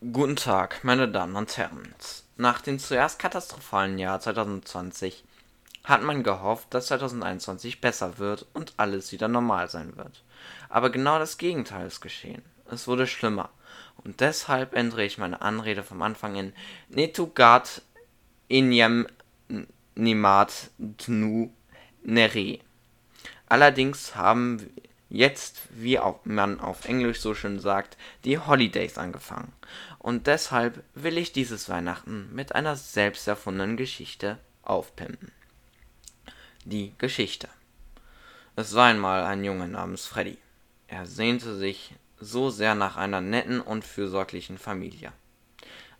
Guten Tag, meine Damen und Herren. Nach dem zuerst katastrophalen Jahr 2020 hat man gehofft, dass 2021 besser wird und alles wieder normal sein wird. Aber genau das Gegenteil ist geschehen. Es wurde schlimmer. Und deshalb ändere ich meine Anrede vom Anfang in Netugat Inyam Nimat Tnu Nere. Allerdings haben jetzt, wie man auf Englisch so schön sagt, die Holidays angefangen. Und deshalb will ich dieses Weihnachten mit einer selbst erfundenen Geschichte aufpimpen. Die Geschichte. Es war einmal ein Junge namens Freddy. Er sehnte sich so sehr nach einer netten und fürsorglichen Familie.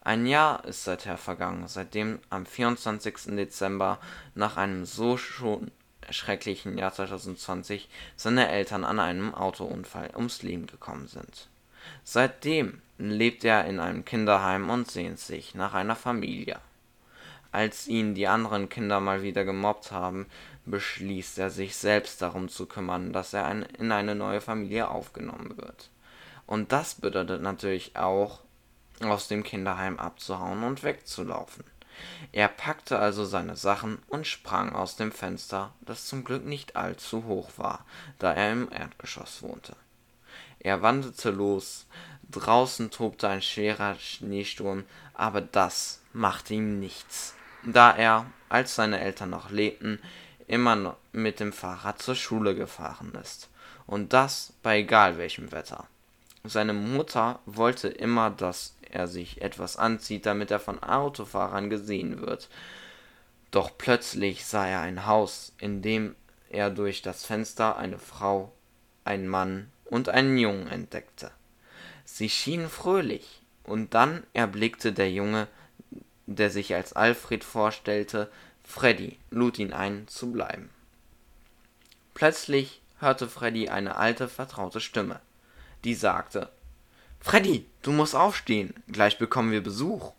Ein Jahr ist seither vergangen, seitdem am 24. Dezember nach einem so schon schrecklichen Jahr 2020 seine Eltern an einem Autounfall ums Leben gekommen sind. Seitdem lebt er in einem Kinderheim und sehnt sich nach einer Familie. Als ihn die anderen Kinder mal wieder gemobbt haben, beschließt er sich selbst darum zu kümmern, dass er ein, in eine neue Familie aufgenommen wird. Und das bedeutet natürlich auch, aus dem Kinderheim abzuhauen und wegzulaufen. Er packte also seine Sachen und sprang aus dem Fenster, das zum Glück nicht allzu hoch war, da er im Erdgeschoss wohnte. Er wanderte los, draußen tobte ein schwerer Schneesturm, aber das machte ihm nichts, da er, als seine Eltern noch lebten, immer mit dem Fahrrad zur Schule gefahren ist, und das bei egal welchem Wetter. Seine Mutter wollte immer, dass er sich etwas anzieht, damit er von Autofahrern gesehen wird. Doch plötzlich sah er ein Haus, in dem er durch das Fenster eine Frau, einen Mann und einen Jungen entdeckte. Sie schienen fröhlich, und dann erblickte der Junge, der sich als Alfred vorstellte, Freddy, lud ihn ein, zu bleiben. Plötzlich hörte Freddy eine alte, vertraute Stimme, die sagte Freddy, du musst aufstehen, gleich bekommen wir Besuch.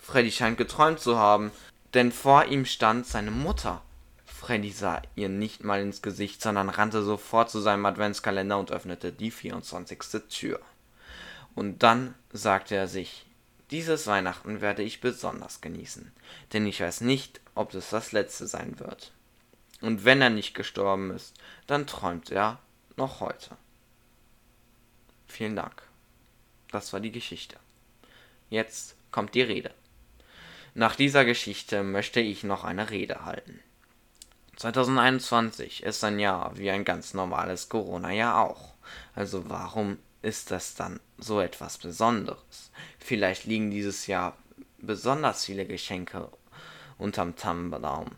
Freddy scheint geträumt zu haben, denn vor ihm stand seine Mutter. Freddy sah ihr nicht mal ins Gesicht, sondern rannte sofort zu seinem Adventskalender und öffnete die 24. Tür. Und dann sagte er sich, dieses Weihnachten werde ich besonders genießen, denn ich weiß nicht, ob es das letzte sein wird. Und wenn er nicht gestorben ist, dann träumt er noch heute. Vielen Dank. Das war die Geschichte. Jetzt kommt die Rede. Nach dieser Geschichte möchte ich noch eine Rede halten. 2021 ist ein Jahr wie ein ganz normales Corona-Jahr auch. Also warum ist das dann so etwas Besonderes? Vielleicht liegen dieses Jahr besonders viele Geschenke unterm Tannenbaum.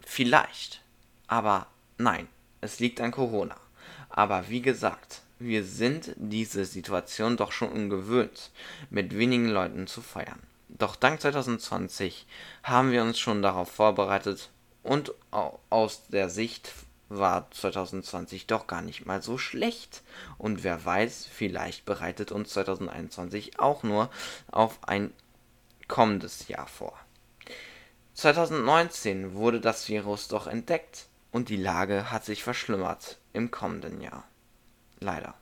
Vielleicht. Aber nein, es liegt an Corona. Aber wie gesagt, wir sind diese Situation doch schon ungewöhnt, mit wenigen Leuten zu feiern. Doch dank 2020 haben wir uns schon darauf vorbereitet und aus der Sicht war 2020 doch gar nicht mal so schlecht. Und wer weiß, vielleicht bereitet uns 2021 auch nur auf ein kommendes Jahr vor. 2019 wurde das Virus doch entdeckt und die Lage hat sich verschlimmert im kommenden Jahr. Leider.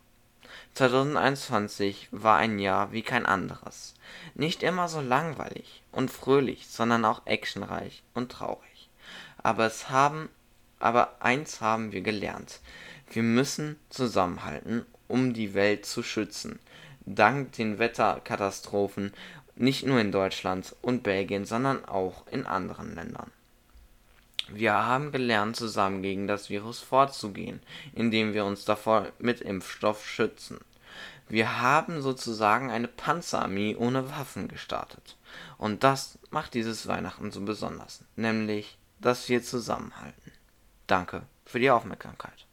2021 war ein Jahr wie kein anderes. Nicht immer so langweilig und fröhlich, sondern auch actionreich und traurig. Aber es haben, aber eins haben wir gelernt. Wir müssen zusammenhalten, um die Welt zu schützen. Dank den Wetterkatastrophen nicht nur in Deutschland und Belgien, sondern auch in anderen Ländern. Wir haben gelernt, zusammen gegen das Virus vorzugehen, indem wir uns davor mit Impfstoff schützen. Wir haben sozusagen eine Panzerarmee ohne Waffen gestartet. Und das macht dieses Weihnachten so besonders, nämlich, dass wir zusammenhalten. Danke für die Aufmerksamkeit.